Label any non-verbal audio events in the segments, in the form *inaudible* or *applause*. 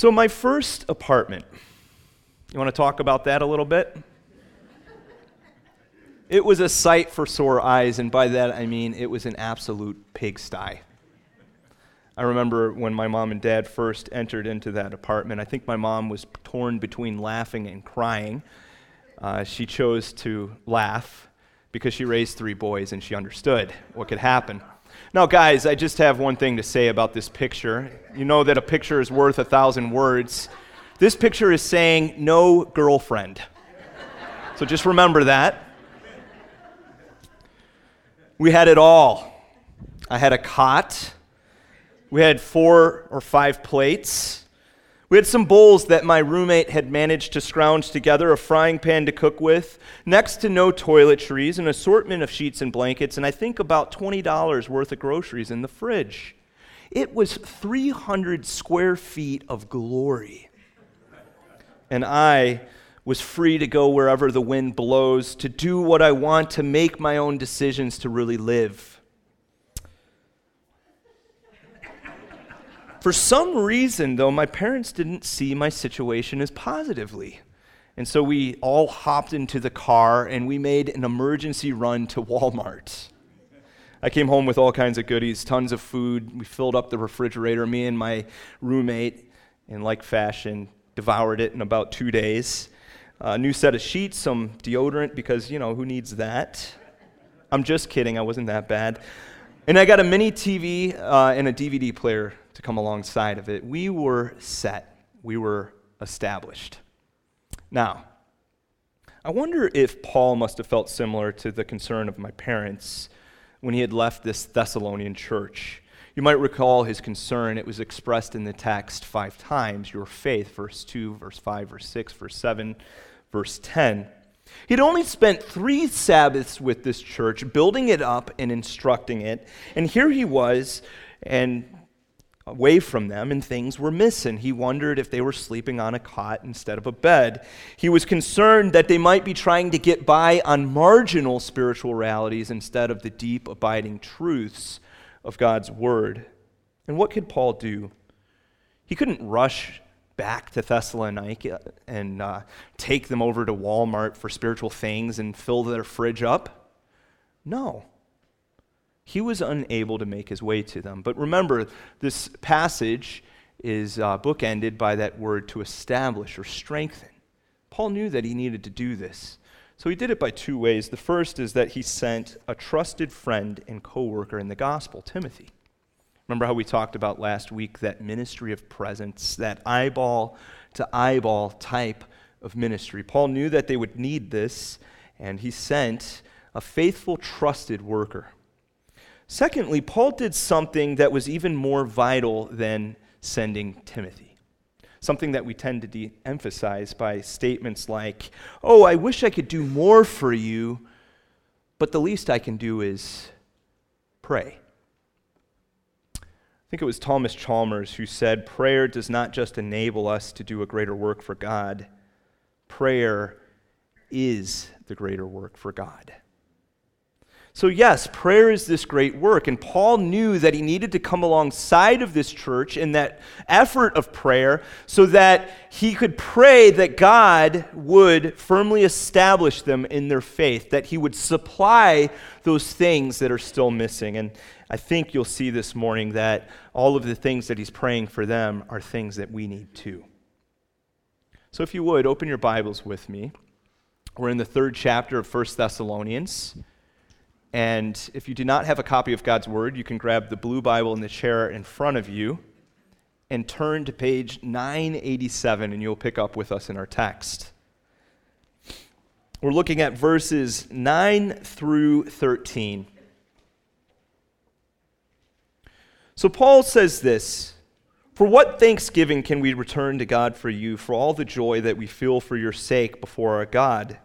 So, my first apartment, you want to talk about that a little bit? It was a sight for sore eyes, and by that I mean it was an absolute pigsty. I remember when my mom and dad first entered into that apartment, I think my mom was torn between laughing and crying. Uh, she chose to laugh because she raised three boys and she understood what could happen. Now, guys, I just have one thing to say about this picture. You know that a picture is worth a thousand words. This picture is saying no girlfriend. So just remember that. We had it all. I had a cot. We had four or five plates. We had some bowls that my roommate had managed to scrounge together, a frying pan to cook with, next to no toiletries, an assortment of sheets and blankets, and I think about $20 worth of groceries in the fridge. It was 300 square feet of glory. And I was free to go wherever the wind blows, to do what I want, to make my own decisions, to really live. For some reason, though, my parents didn't see my situation as positively. And so we all hopped into the car and we made an emergency run to Walmart. I came home with all kinds of goodies, tons of food. We filled up the refrigerator. Me and my roommate, in like fashion, devoured it in about two days. A new set of sheets, some deodorant, because, you know, who needs that? I'm just kidding, I wasn't that bad. And I got a mini TV uh, and a DVD player to come alongside of it. We were set, we were established. Now, I wonder if Paul must have felt similar to the concern of my parents when he had left this Thessalonian church. You might recall his concern. It was expressed in the text five times your faith, verse 2, verse 5, verse 6, verse 7, verse 10. He'd only spent three Sabbaths with this church, building it up and instructing it. And here he was, and away from them and things were missing. He wondered if they were sleeping on a cot instead of a bed. He was concerned that they might be trying to get by on marginal spiritual realities instead of the deep, abiding truths of God's word. And what could Paul do? He couldn't rush back to Thessalonica and uh, take them over to Walmart for spiritual things and fill their fridge up. No he was unable to make his way to them. But remember, this passage is uh, bookended by that word to establish or strengthen. Paul knew that he needed to do this. So he did it by two ways. The first is that he sent a trusted friend and co worker in the gospel, Timothy. Remember how we talked about last week that ministry of presence, that eyeball to eyeball type of ministry? Paul knew that they would need this, and he sent a faithful, trusted worker. Secondly, Paul did something that was even more vital than sending Timothy. Something that we tend to de emphasize by statements like, Oh, I wish I could do more for you, but the least I can do is pray. I think it was Thomas Chalmers who said, Prayer does not just enable us to do a greater work for God, prayer is the greater work for God. So, yes, prayer is this great work. And Paul knew that he needed to come alongside of this church in that effort of prayer so that he could pray that God would firmly establish them in their faith, that he would supply those things that are still missing. And I think you'll see this morning that all of the things that he's praying for them are things that we need too. So, if you would, open your Bibles with me. We're in the third chapter of 1 Thessalonians. And if you do not have a copy of God's Word, you can grab the blue Bible in the chair in front of you and turn to page 987, and you'll pick up with us in our text. We're looking at verses 9 through 13. So Paul says this For what thanksgiving can we return to God for you, for all the joy that we feel for your sake before our God?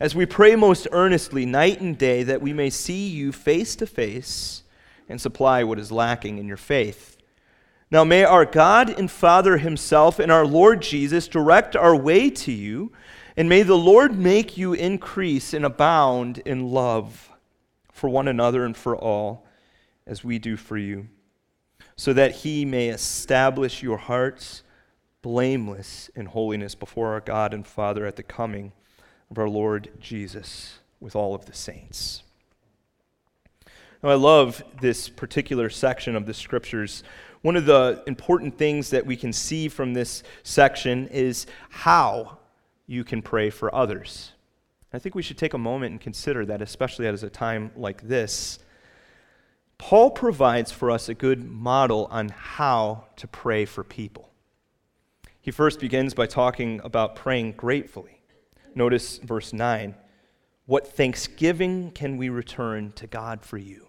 As we pray most earnestly night and day that we may see you face to face and supply what is lacking in your faith. Now may our God and Father Himself and our Lord Jesus direct our way to you, and may the Lord make you increase and abound in love for one another and for all, as we do for you, so that He may establish your hearts blameless in holiness before our God and Father at the coming of our Lord Jesus with all of the saints. Now, I love this particular section of the scriptures. One of the important things that we can see from this section is how you can pray for others. I think we should take a moment and consider that, especially at a time like this. Paul provides for us a good model on how to pray for people. He first begins by talking about praying gratefully. Notice verse 9. What thanksgiving can we return to God for you?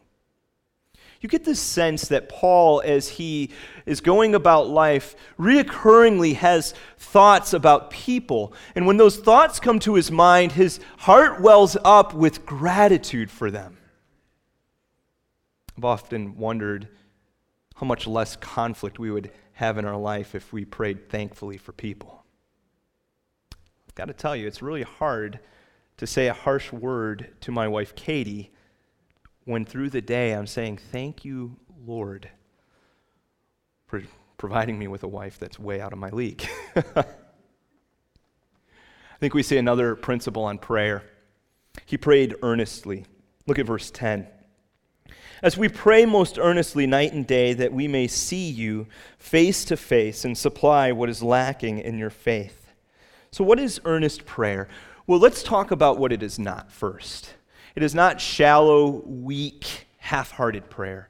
You get this sense that Paul, as he is going about life, reoccurringly has thoughts about people. And when those thoughts come to his mind, his heart wells up with gratitude for them. I've often wondered how much less conflict we would have in our life if we prayed thankfully for people. Got to tell you, it's really hard to say a harsh word to my wife, Katie when through the day I'm saying, Thank you, Lord, for providing me with a wife that's way out of my league. *laughs* I think we see another principle on prayer. He prayed earnestly. Look at verse 10. As we pray most earnestly night and day that we may see you face to face and supply what is lacking in your faith. So, what is earnest prayer? Well, let's talk about what it is not first. It is not shallow, weak, half hearted prayer.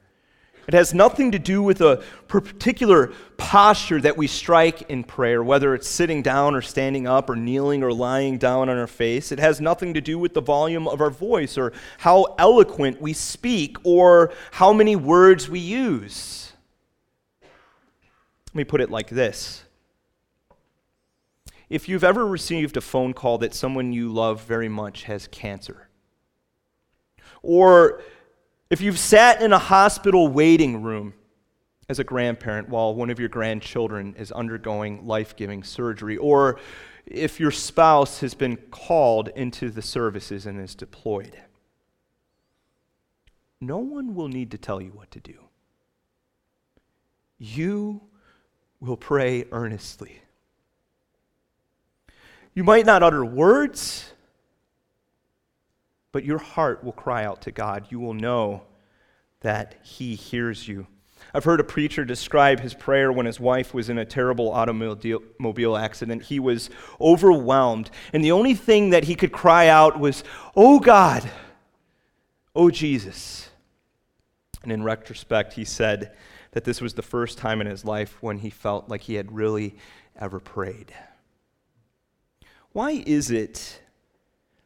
It has nothing to do with a particular posture that we strike in prayer, whether it's sitting down or standing up or kneeling or lying down on our face. It has nothing to do with the volume of our voice or how eloquent we speak or how many words we use. Let me put it like this If you've ever received a phone call that someone you love very much has cancer, or if you've sat in a hospital waiting room as a grandparent while one of your grandchildren is undergoing life giving surgery, or if your spouse has been called into the services and is deployed, no one will need to tell you what to do. You will pray earnestly. You might not utter words, but your heart will cry out to God. You will know that He hears you. I've heard a preacher describe his prayer when his wife was in a terrible automobile accident. He was overwhelmed, and the only thing that he could cry out was, Oh God, oh Jesus. And in retrospect, he said that this was the first time in his life when he felt like he had really ever prayed. Why is it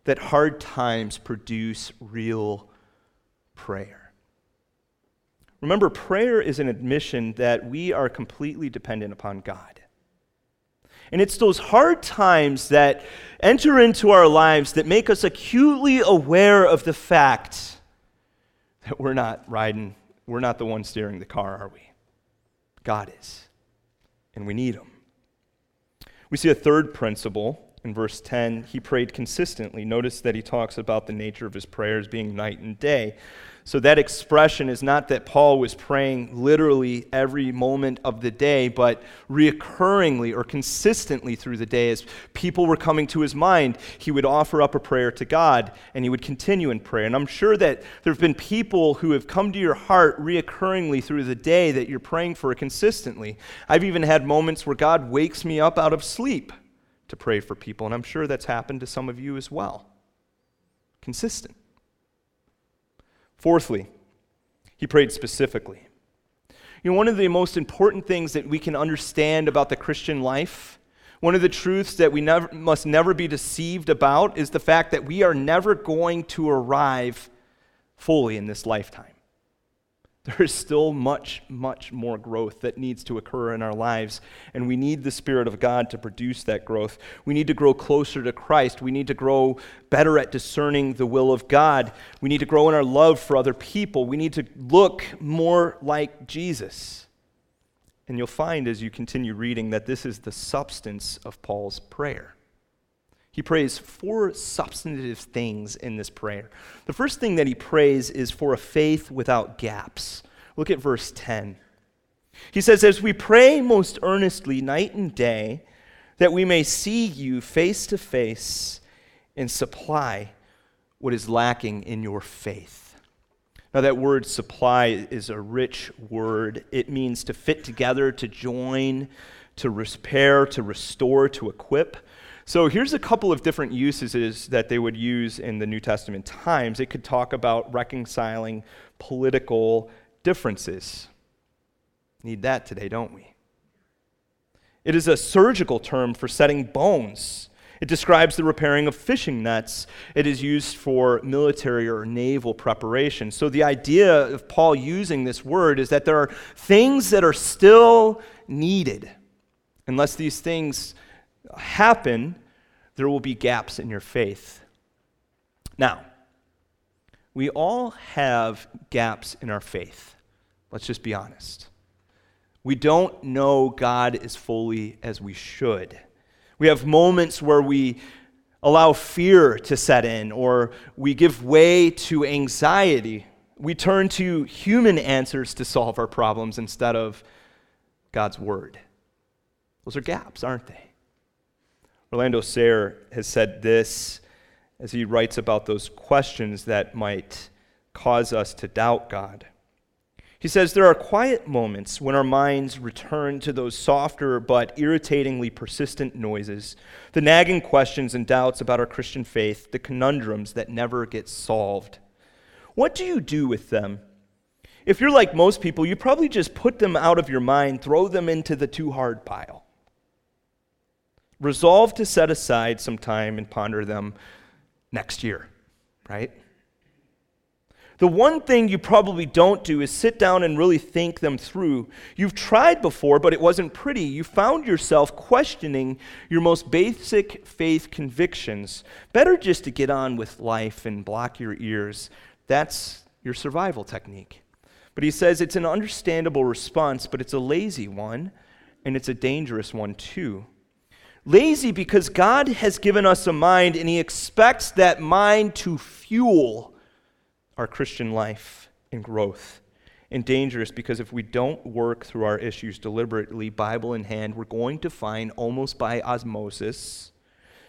that hard times produce real prayer. Remember, prayer is an admission that we are completely dependent upon God. And it's those hard times that enter into our lives that make us acutely aware of the fact that we're not riding, we're not the one steering the car, are we? God is. And we need Him. We see a third principle in verse 10, he prayed consistently. Notice that he talks about the nature of his prayers being night and day. So that expression is not that Paul was praying literally every moment of the day, but reoccurringly or consistently through the day as people were coming to his mind, he would offer up a prayer to God and he would continue in prayer. And I'm sure that there have been people who have come to your heart reoccurringly through the day that you're praying for consistently. I've even had moments where God wakes me up out of sleep to pray for people, and I'm sure that's happened to some of you as well. Consistent. Fourthly, he prayed specifically. You know, one of the most important things that we can understand about the Christian life, one of the truths that we never, must never be deceived about, is the fact that we are never going to arrive fully in this lifetime. There is still much, much more growth that needs to occur in our lives, and we need the Spirit of God to produce that growth. We need to grow closer to Christ. We need to grow better at discerning the will of God. We need to grow in our love for other people. We need to look more like Jesus. And you'll find as you continue reading that this is the substance of Paul's prayer. He prays four substantive things in this prayer. The first thing that he prays is for a faith without gaps. Look at verse 10. He says, As we pray most earnestly night and day, that we may see you face to face and supply what is lacking in your faith. Now, that word supply is a rich word. It means to fit together, to join, to repair, to restore, to equip. So here's a couple of different uses that they would use in the New Testament times. It could talk about reconciling political differences. Need that today, don't we? It is a surgical term for setting bones. It describes the repairing of fishing nets. It is used for military or naval preparation. So, the idea of Paul using this word is that there are things that are still needed. Unless these things happen, there will be gaps in your faith. Now, we all have gaps in our faith. Let's just be honest. We don't know God as fully as we should. We have moments where we allow fear to set in or we give way to anxiety. We turn to human answers to solve our problems instead of God's word. Those are gaps, aren't they? Orlando Saer has said this as he writes about those questions that might cause us to doubt God. He says there are quiet moments when our minds return to those softer but irritatingly persistent noises, the nagging questions and doubts about our Christian faith, the conundrums that never get solved. What do you do with them? If you're like most people, you probably just put them out of your mind, throw them into the too hard pile. Resolve to set aside some time and ponder them next year, right? The one thing you probably don't do is sit down and really think them through. You've tried before, but it wasn't pretty. You found yourself questioning your most basic faith convictions. Better just to get on with life and block your ears. That's your survival technique. But he says it's an understandable response, but it's a lazy one, and it's a dangerous one too. Lazy because God has given us a mind, and he expects that mind to fuel our Christian life and growth. And dangerous because if we don't work through our issues deliberately, Bible in hand, we're going to find almost by osmosis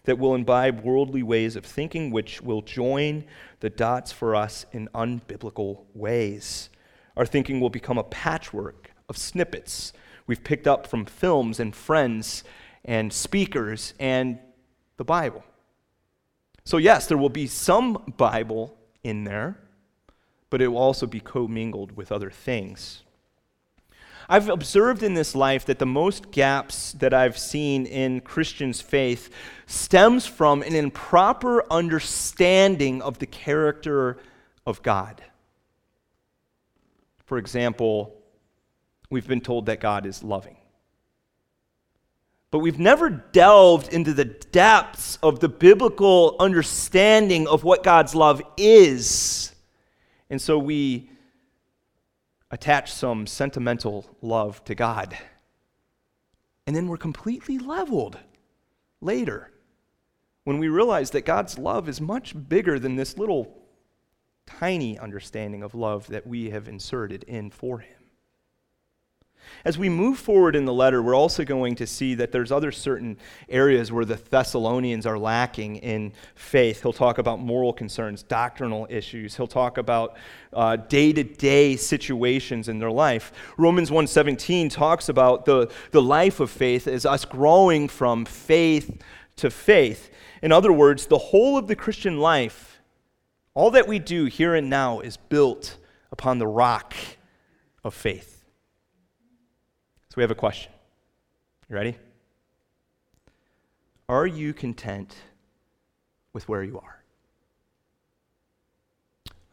that we'll imbibe worldly ways of thinking, which will join the dots for us in unbiblical ways. Our thinking will become a patchwork of snippets we've picked up from films and friends and speakers and the Bible. So, yes, there will be some Bible in there, but it will also be commingled with other things. I've observed in this life that the most gaps that I've seen in Christians' faith stems from an improper understanding of the character of God. For example, we've been told that God is loving. But we've never delved into the depths of the biblical understanding of what God's love is. And so we attach some sentimental love to God. And then we're completely leveled later when we realize that God's love is much bigger than this little tiny understanding of love that we have inserted in for Him. As we move forward in the letter, we're also going to see that there's other certain areas where the Thessalonians are lacking in faith. He'll talk about moral concerns, doctrinal issues. He'll talk about day to day situations in their life. Romans 1.17 talks about the, the life of faith as us growing from faith to faith. In other words, the whole of the Christian life, all that we do here and now is built upon the rock of faith. We have a question. You ready? Are you content with where you are?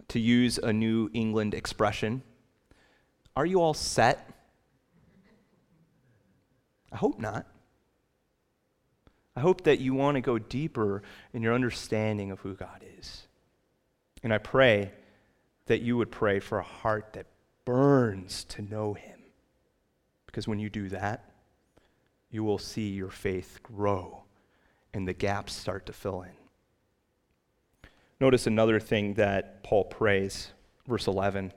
To use a New England expression, are you all set? I hope not. I hope that you want to go deeper in your understanding of who God is. And I pray that you would pray for a heart that burns to know Him. Because when you do that, you will see your faith grow and the gaps start to fill in. Notice another thing that Paul prays, verse 11.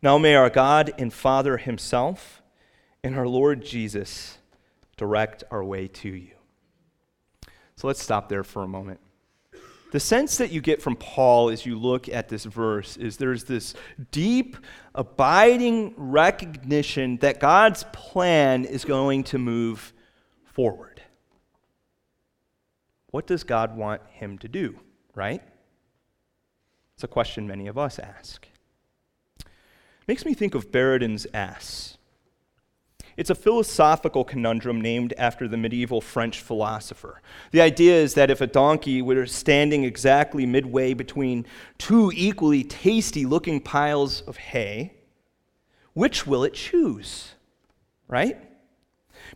Now may our God and Father Himself and our Lord Jesus direct our way to you. So let's stop there for a moment. The sense that you get from Paul as you look at this verse is there's this deep, abiding recognition that God's plan is going to move forward. What does God want him to do, right? It's a question many of us ask. Makes me think of Buridan's ass. It's a philosophical conundrum named after the medieval French philosopher. The idea is that if a donkey were standing exactly midway between two equally tasty looking piles of hay, which will it choose? Right?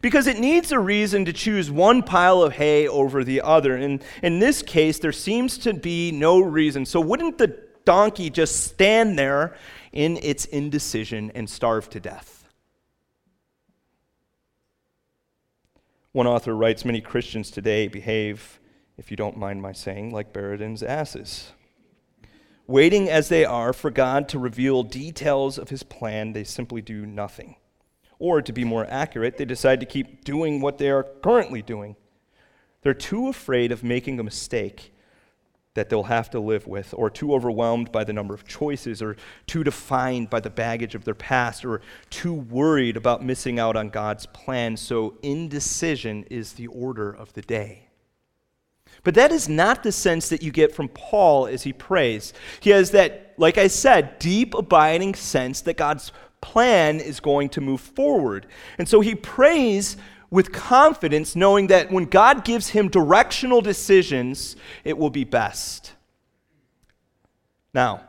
Because it needs a reason to choose one pile of hay over the other. And in this case, there seems to be no reason. So, wouldn't the donkey just stand there in its indecision and starve to death? One author writes Many Christians today behave, if you don't mind my saying, like Buridan's asses. Waiting as they are for God to reveal details of his plan, they simply do nothing. Or, to be more accurate, they decide to keep doing what they are currently doing. They're too afraid of making a mistake that they'll have to live with, or too overwhelmed by the number of choices, or too defined by the baggage of their past, or too worried about missing out on God's plan. So, indecision is the order of the day. But that is not the sense that you get from Paul as he prays. He has that, like I said, deep, abiding sense that God's plan is going to move forward. And so he prays with confidence, knowing that when God gives him directional decisions, it will be best. Now,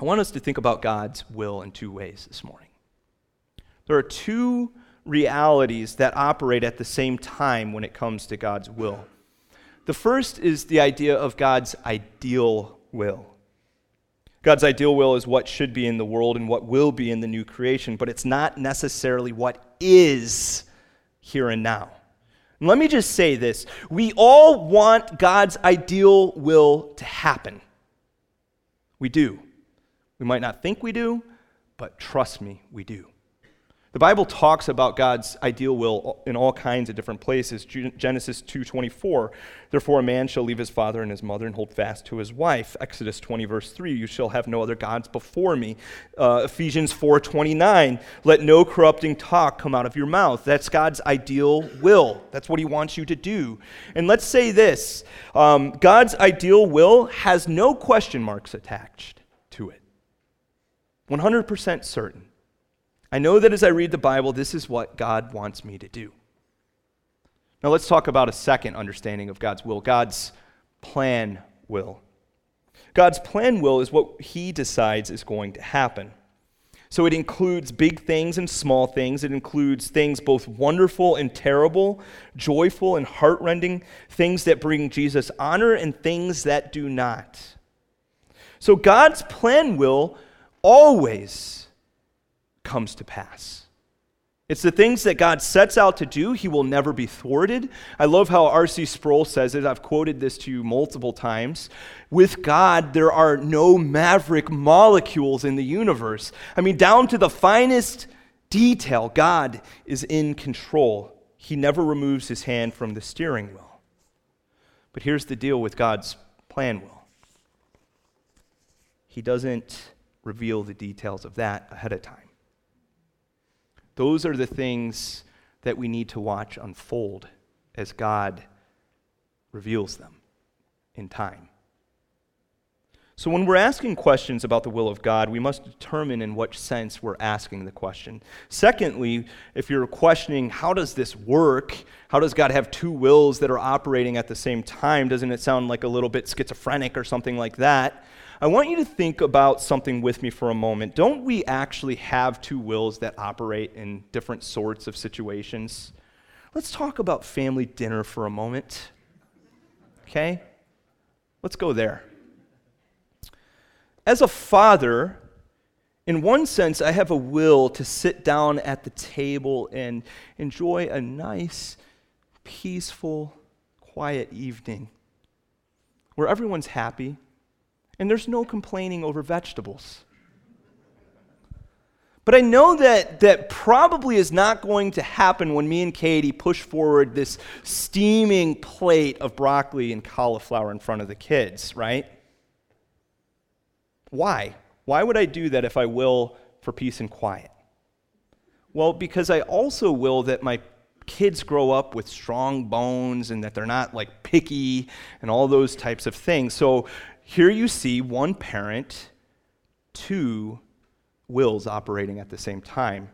I want us to think about God's will in two ways this morning. There are two realities that operate at the same time when it comes to God's will. The first is the idea of God's ideal will. God's ideal will is what should be in the world and what will be in the new creation, but it's not necessarily what is here and now. And let me just say this we all want God's ideal will to happen. We do. We might not think we do, but trust me, we do. The Bible talks about God's ideal will in all kinds of different places. Genesis 2:24, therefore a man shall leave his father and his mother and hold fast to his wife. Exodus 20 verse 3, you shall have no other gods before me. Uh, Ephesians 4:29, let no corrupting talk come out of your mouth. That's God's ideal will. That's what he wants you to do. And let's say this, um, God's ideal will has no question marks attached to it. 100% certain. I know that as I read the Bible, this is what God wants me to do. Now, let's talk about a second understanding of God's will God's plan will. God's plan will is what He decides is going to happen. So it includes big things and small things. It includes things both wonderful and terrible, joyful and heartrending, things that bring Jesus honor and things that do not. So God's plan will always comes to pass. It's the things that God sets out to do. He will never be thwarted. I love how R.C. Sproul says it. I've quoted this to you multiple times. With God, there are no maverick molecules in the universe. I mean, down to the finest detail, God is in control. He never removes his hand from the steering wheel. But here's the deal with God's plan will He doesn't reveal the details of that ahead of time. Those are the things that we need to watch unfold as God reveals them in time. So, when we're asking questions about the will of God, we must determine in what sense we're asking the question. Secondly, if you're questioning, how does this work? How does God have two wills that are operating at the same time? Doesn't it sound like a little bit schizophrenic or something like that? I want you to think about something with me for a moment. Don't we actually have two wills that operate in different sorts of situations? Let's talk about family dinner for a moment. Okay? Let's go there. As a father, in one sense, I have a will to sit down at the table and enjoy a nice, peaceful, quiet evening where everyone's happy and there's no complaining over vegetables. But I know that that probably is not going to happen when me and Katie push forward this steaming plate of broccoli and cauliflower in front of the kids, right? Why? Why would I do that if I will for peace and quiet? Well, because I also will that my kids grow up with strong bones and that they're not like picky and all those types of things. So here you see one parent, two wills operating at the same time.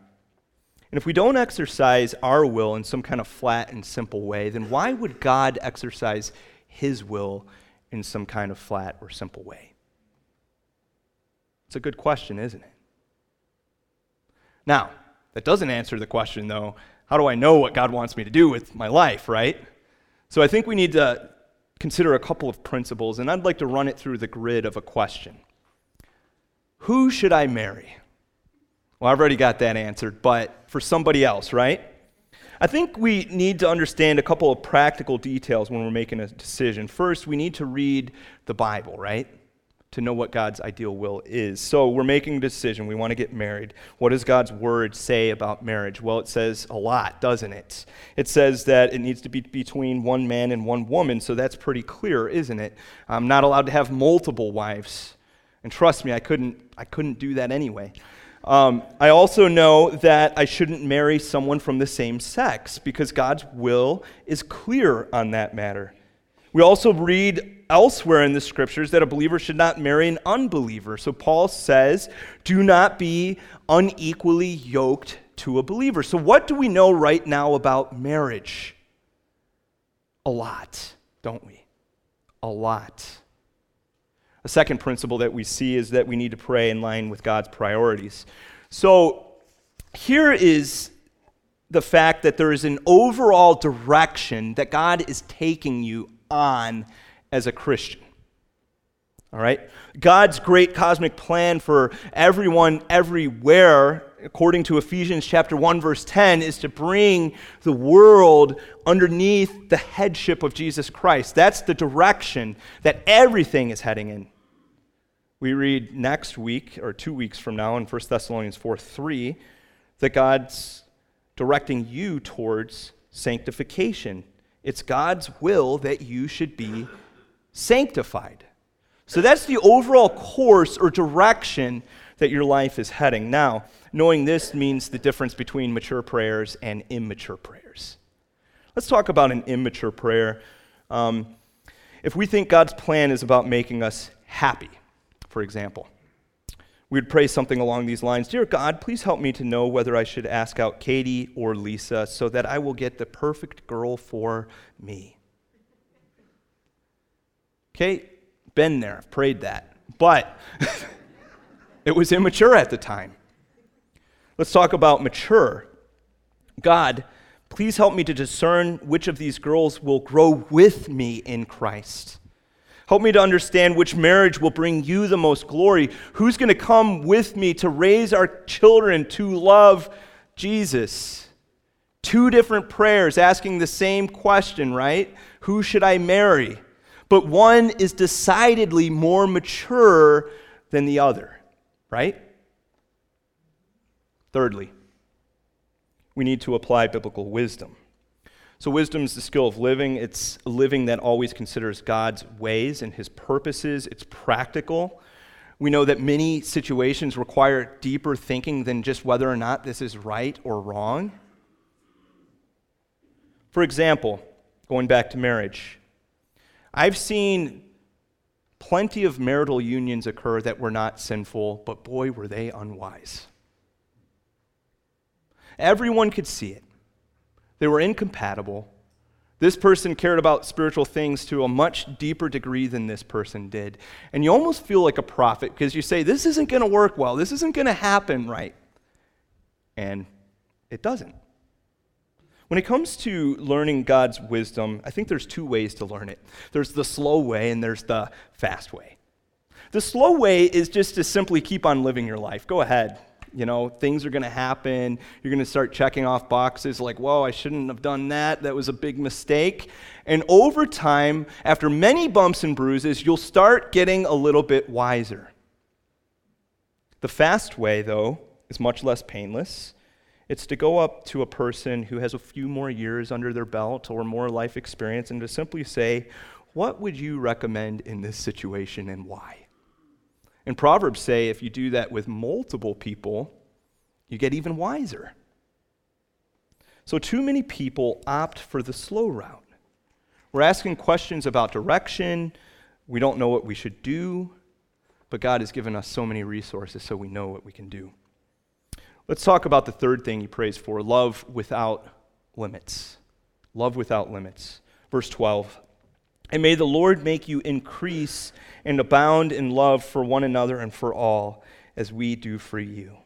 And if we don't exercise our will in some kind of flat and simple way, then why would God exercise his will in some kind of flat or simple way? It's a good question, isn't it? Now, that doesn't answer the question, though how do I know what God wants me to do with my life, right? So I think we need to consider a couple of principles, and I'd like to run it through the grid of a question Who should I marry? Well, I've already got that answered, but for somebody else, right? I think we need to understand a couple of practical details when we're making a decision. First, we need to read the Bible, right? To know what God's ideal will is. So, we're making a decision. We want to get married. What does God's word say about marriage? Well, it says a lot, doesn't it? It says that it needs to be between one man and one woman, so that's pretty clear, isn't it? I'm not allowed to have multiple wives. And trust me, I couldn't, I couldn't do that anyway. Um, I also know that I shouldn't marry someone from the same sex because God's will is clear on that matter. We also read elsewhere in the scriptures that a believer should not marry an unbeliever. So Paul says, do not be unequally yoked to a believer. So, what do we know right now about marriage? A lot, don't we? A lot. A second principle that we see is that we need to pray in line with God's priorities. So here is the fact that there is an overall direction that God is taking you on as a Christian. All right? God's great cosmic plan for everyone everywhere, according to Ephesians chapter 1 verse 10, is to bring the world underneath the headship of Jesus Christ. That's the direction that everything is heading in. We read next week, or two weeks from now, in 1 Thessalonians 4 3, that God's directing you towards sanctification. It's God's will that you should be sanctified. So that's the overall course or direction that your life is heading. Now, knowing this means the difference between mature prayers and immature prayers. Let's talk about an immature prayer. Um, if we think God's plan is about making us happy, for example. We would pray something along these lines Dear God, please help me to know whether I should ask out Katie or Lisa so that I will get the perfect girl for me. Okay, been there, prayed that. But *laughs* it was immature at the time. Let's talk about mature. God, please help me to discern which of these girls will grow with me in Christ. Help me to understand which marriage will bring you the most glory. Who's going to come with me to raise our children to love Jesus? Two different prayers asking the same question, right? Who should I marry? But one is decidedly more mature than the other, right? Thirdly, we need to apply biblical wisdom. So, wisdom is the skill of living. It's living that always considers God's ways and his purposes. It's practical. We know that many situations require deeper thinking than just whether or not this is right or wrong. For example, going back to marriage, I've seen plenty of marital unions occur that were not sinful, but boy, were they unwise. Everyone could see it. They were incompatible. This person cared about spiritual things to a much deeper degree than this person did. And you almost feel like a prophet because you say, This isn't going to work well. This isn't going to happen right. And it doesn't. When it comes to learning God's wisdom, I think there's two ways to learn it there's the slow way and there's the fast way. The slow way is just to simply keep on living your life. Go ahead, you know, things are going to happen. You're going to start checking off boxes like, whoa, I shouldn't have done that. That was a big mistake. And over time, after many bumps and bruises, you'll start getting a little bit wiser. The fast way, though, is much less painless. It's to go up to a person who has a few more years under their belt or more life experience and to simply say, What would you recommend in this situation and why? And Proverbs say if you do that with multiple people, you get even wiser. So, too many people opt for the slow route. We're asking questions about direction. We don't know what we should do, but God has given us so many resources so we know what we can do. Let's talk about the third thing he prays for love without limits. Love without limits. Verse 12. And may the Lord make you increase and abound in love for one another and for all, as we do for you.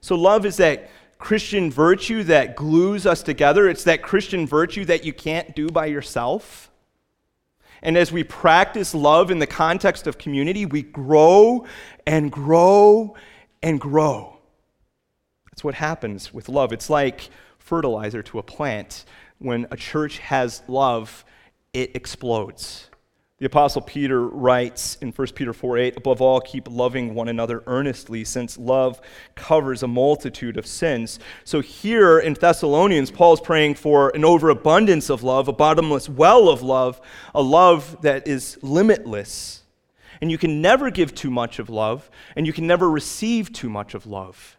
So, love is that Christian virtue that glues us together. It's that Christian virtue that you can't do by yourself. And as we practice love in the context of community, we grow and grow and grow. That's what happens with love. It's like fertilizer to a plant. When a church has love, it explodes. The Apostle Peter writes in 1 Peter 4 8, above all, keep loving one another earnestly, since love covers a multitude of sins. So here in Thessalonians, Paul is praying for an overabundance of love, a bottomless well of love, a love that is limitless. And you can never give too much of love, and you can never receive too much of love.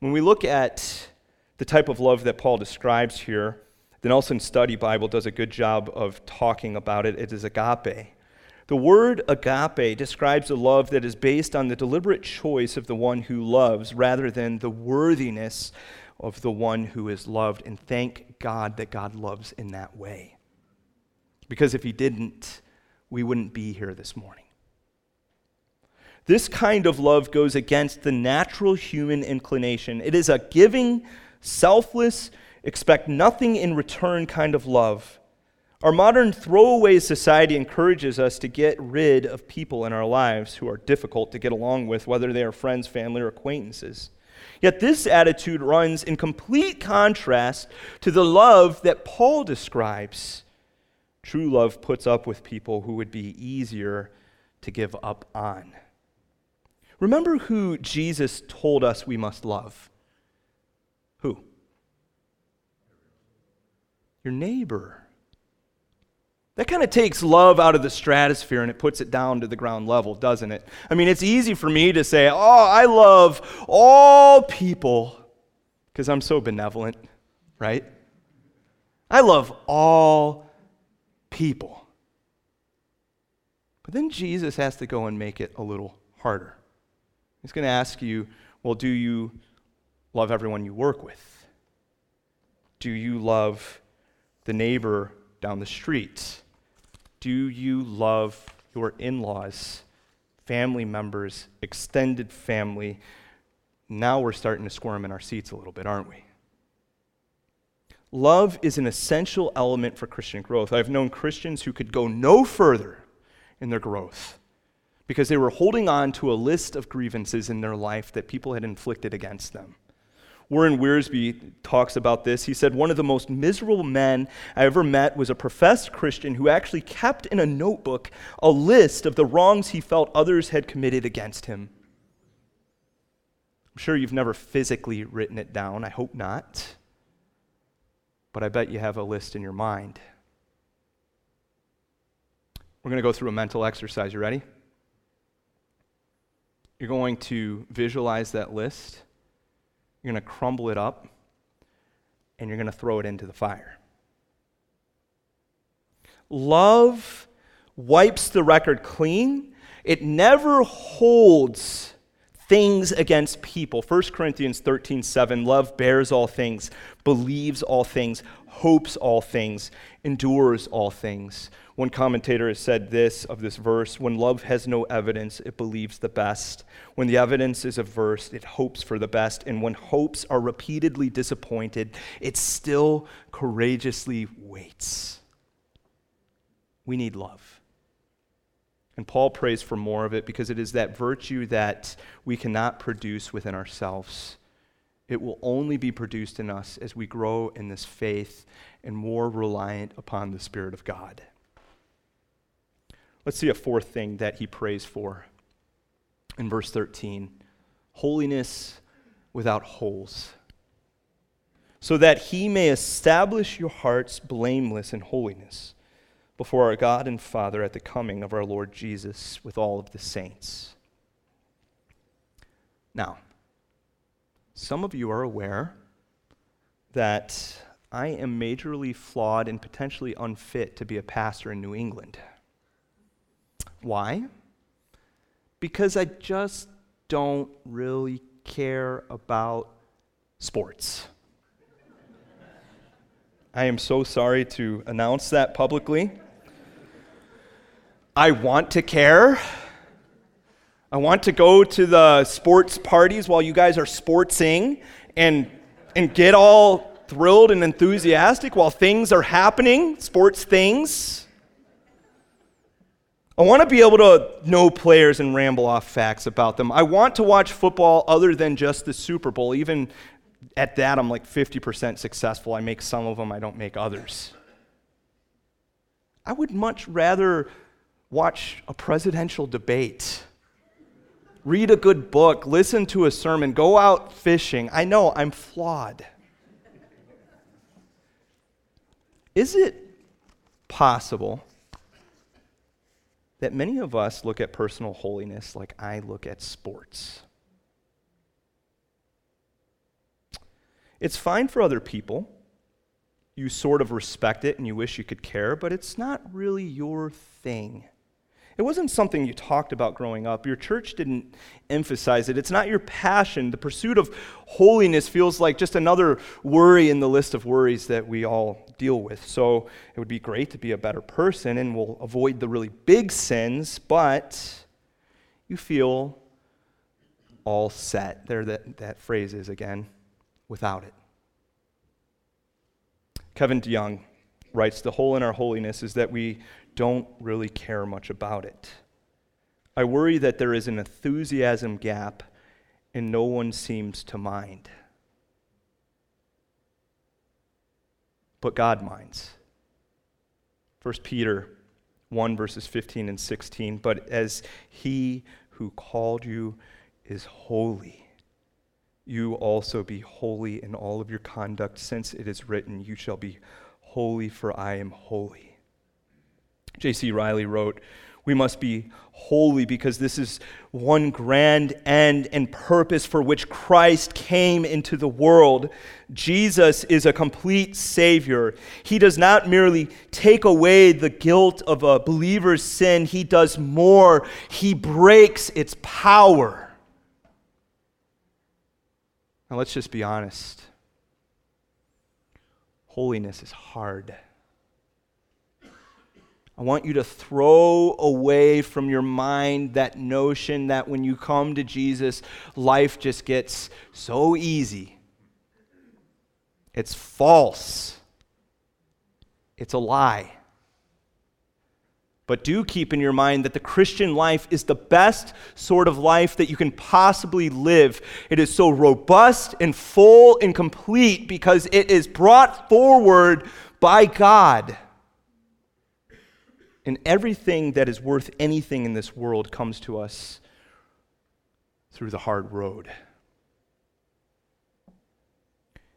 When we look at the type of love that Paul describes here, the Nelson Study Bible does a good job of talking about it. It is agape. The word agape describes a love that is based on the deliberate choice of the one who loves rather than the worthiness of the one who is loved. And thank God that God loves in that way. Because if He didn't, we wouldn't be here this morning. This kind of love goes against the natural human inclination. It is a giving, selfless, expect nothing in return kind of love. Our modern throwaway society encourages us to get rid of people in our lives who are difficult to get along with, whether they are friends, family, or acquaintances. Yet this attitude runs in complete contrast to the love that Paul describes. True love puts up with people who would be easier to give up on. Remember who Jesus told us we must love? Who? Your neighbor. That kind of takes love out of the stratosphere and it puts it down to the ground level, doesn't it? I mean, it's easy for me to say, oh, I love all people because I'm so benevolent, right? I love all people. But then Jesus has to go and make it a little harder. He's going to ask you, well, do you love everyone you work with? Do you love the neighbor down the street? Do you love your in laws, family members, extended family? Now we're starting to squirm in our seats a little bit, aren't we? Love is an essential element for Christian growth. I've known Christians who could go no further in their growth because they were holding on to a list of grievances in their life that people had inflicted against them. Warren Wiersbe talks about this. He said, One of the most miserable men I ever met was a professed Christian who actually kept in a notebook a list of the wrongs he felt others had committed against him. I'm sure you've never physically written it down. I hope not. But I bet you have a list in your mind. We're going to go through a mental exercise. You ready? You're going to visualize that list you're going to crumble it up, and you're going to throw it into the fire. Love wipes the record clean. It never holds things against people. 1 Corinthians 13 7 Love bears all things, believes all things, hopes all things, endures all things. One commentator has said this of this verse when love has no evidence, it believes the best. When the evidence is averse, it hopes for the best. And when hopes are repeatedly disappointed, it still courageously waits. We need love. And Paul prays for more of it because it is that virtue that we cannot produce within ourselves. It will only be produced in us as we grow in this faith and more reliant upon the Spirit of God. Let's see a fourth thing that he prays for in verse 13 holiness without holes, so that he may establish your hearts blameless in holiness before our God and Father at the coming of our Lord Jesus with all of the saints. Now, some of you are aware that I am majorly flawed and potentially unfit to be a pastor in New England. Why? Because I just don't really care about sports. I am so sorry to announce that publicly. I want to care. I want to go to the sports parties while you guys are sportsing and, and get all thrilled and enthusiastic while things are happening, sports things. I want to be able to know players and ramble off facts about them. I want to watch football other than just the Super Bowl. Even at that, I'm like 50% successful. I make some of them, I don't make others. I would much rather watch a presidential debate, read a good book, listen to a sermon, go out fishing. I know I'm flawed. Is it possible that many of us look at personal holiness like I look at sports. It's fine for other people. You sort of respect it and you wish you could care, but it's not really your thing. It wasn't something you talked about growing up. Your church didn't emphasize it. It's not your passion. The pursuit of holiness feels like just another worry in the list of worries that we all deal with. So it would be great to be a better person and we'll avoid the really big sins, but you feel all set. There that, that phrase is again, without it. Kevin DeYoung writes The hole in our holiness is that we don't really care much about it. I worry that there is an enthusiasm gap and no one seems to mind. But God minds. 1 Peter 1, verses 15 and 16. But as he who called you is holy, you also be holy in all of your conduct, since it is written, You shall be holy, for I am holy. J.C. Ryle wrote, We must be holy because this is one grand end and purpose for which Christ came into the world. Jesus is a complete Savior. He does not merely take away the guilt of a believer's sin, He does more. He breaks its power. Now, let's just be honest. Holiness is hard. I want you to throw away from your mind that notion that when you come to Jesus, life just gets so easy. It's false, it's a lie. But do keep in your mind that the Christian life is the best sort of life that you can possibly live. It is so robust and full and complete because it is brought forward by God. And everything that is worth anything in this world comes to us through the hard road.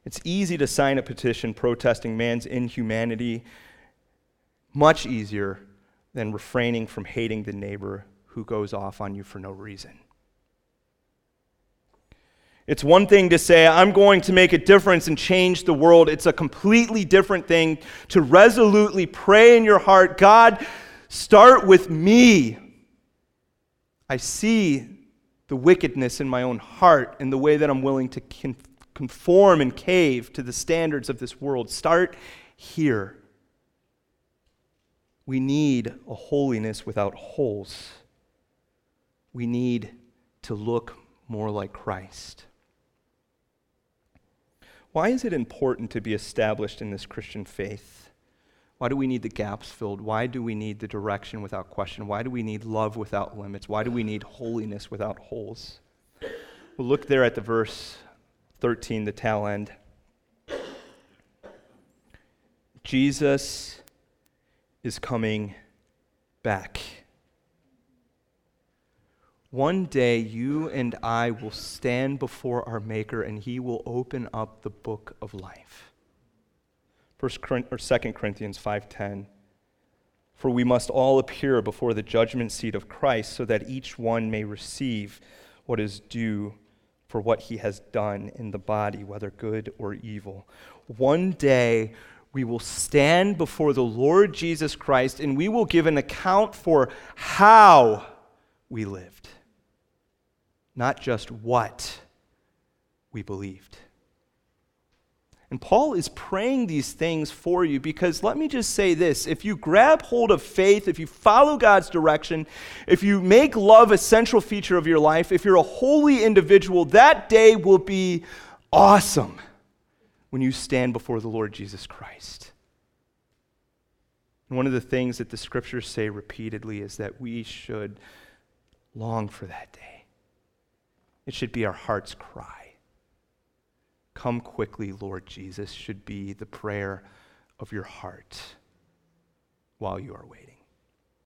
It's easy to sign a petition protesting man's inhumanity, much easier than refraining from hating the neighbor who goes off on you for no reason. It's one thing to say, I'm going to make a difference and change the world. It's a completely different thing to resolutely pray in your heart God, start with me. I see the wickedness in my own heart and the way that I'm willing to conform and cave to the standards of this world. Start here. We need a holiness without holes. We need to look more like Christ. Why is it important to be established in this Christian faith? Why do we need the gaps filled? Why do we need the direction without question? Why do we need love without limits? Why do we need holiness without holes? We'll look there at the verse 13, the tail end. Jesus is coming back. One day you and I will stand before our Maker and he will open up the book of life. First or 2 Corinthians 5:10 For we must all appear before the judgment seat of Christ so that each one may receive what is due for what he has done in the body whether good or evil. One day we will stand before the Lord Jesus Christ and we will give an account for how we lived not just what we believed. And Paul is praying these things for you because let me just say this if you grab hold of faith, if you follow God's direction, if you make love a central feature of your life, if you're a holy individual, that day will be awesome when you stand before the Lord Jesus Christ. And one of the things that the scriptures say repeatedly is that we should long for that day. It should be our heart's cry. Come quickly, Lord Jesus, should be the prayer of your heart while you are waiting.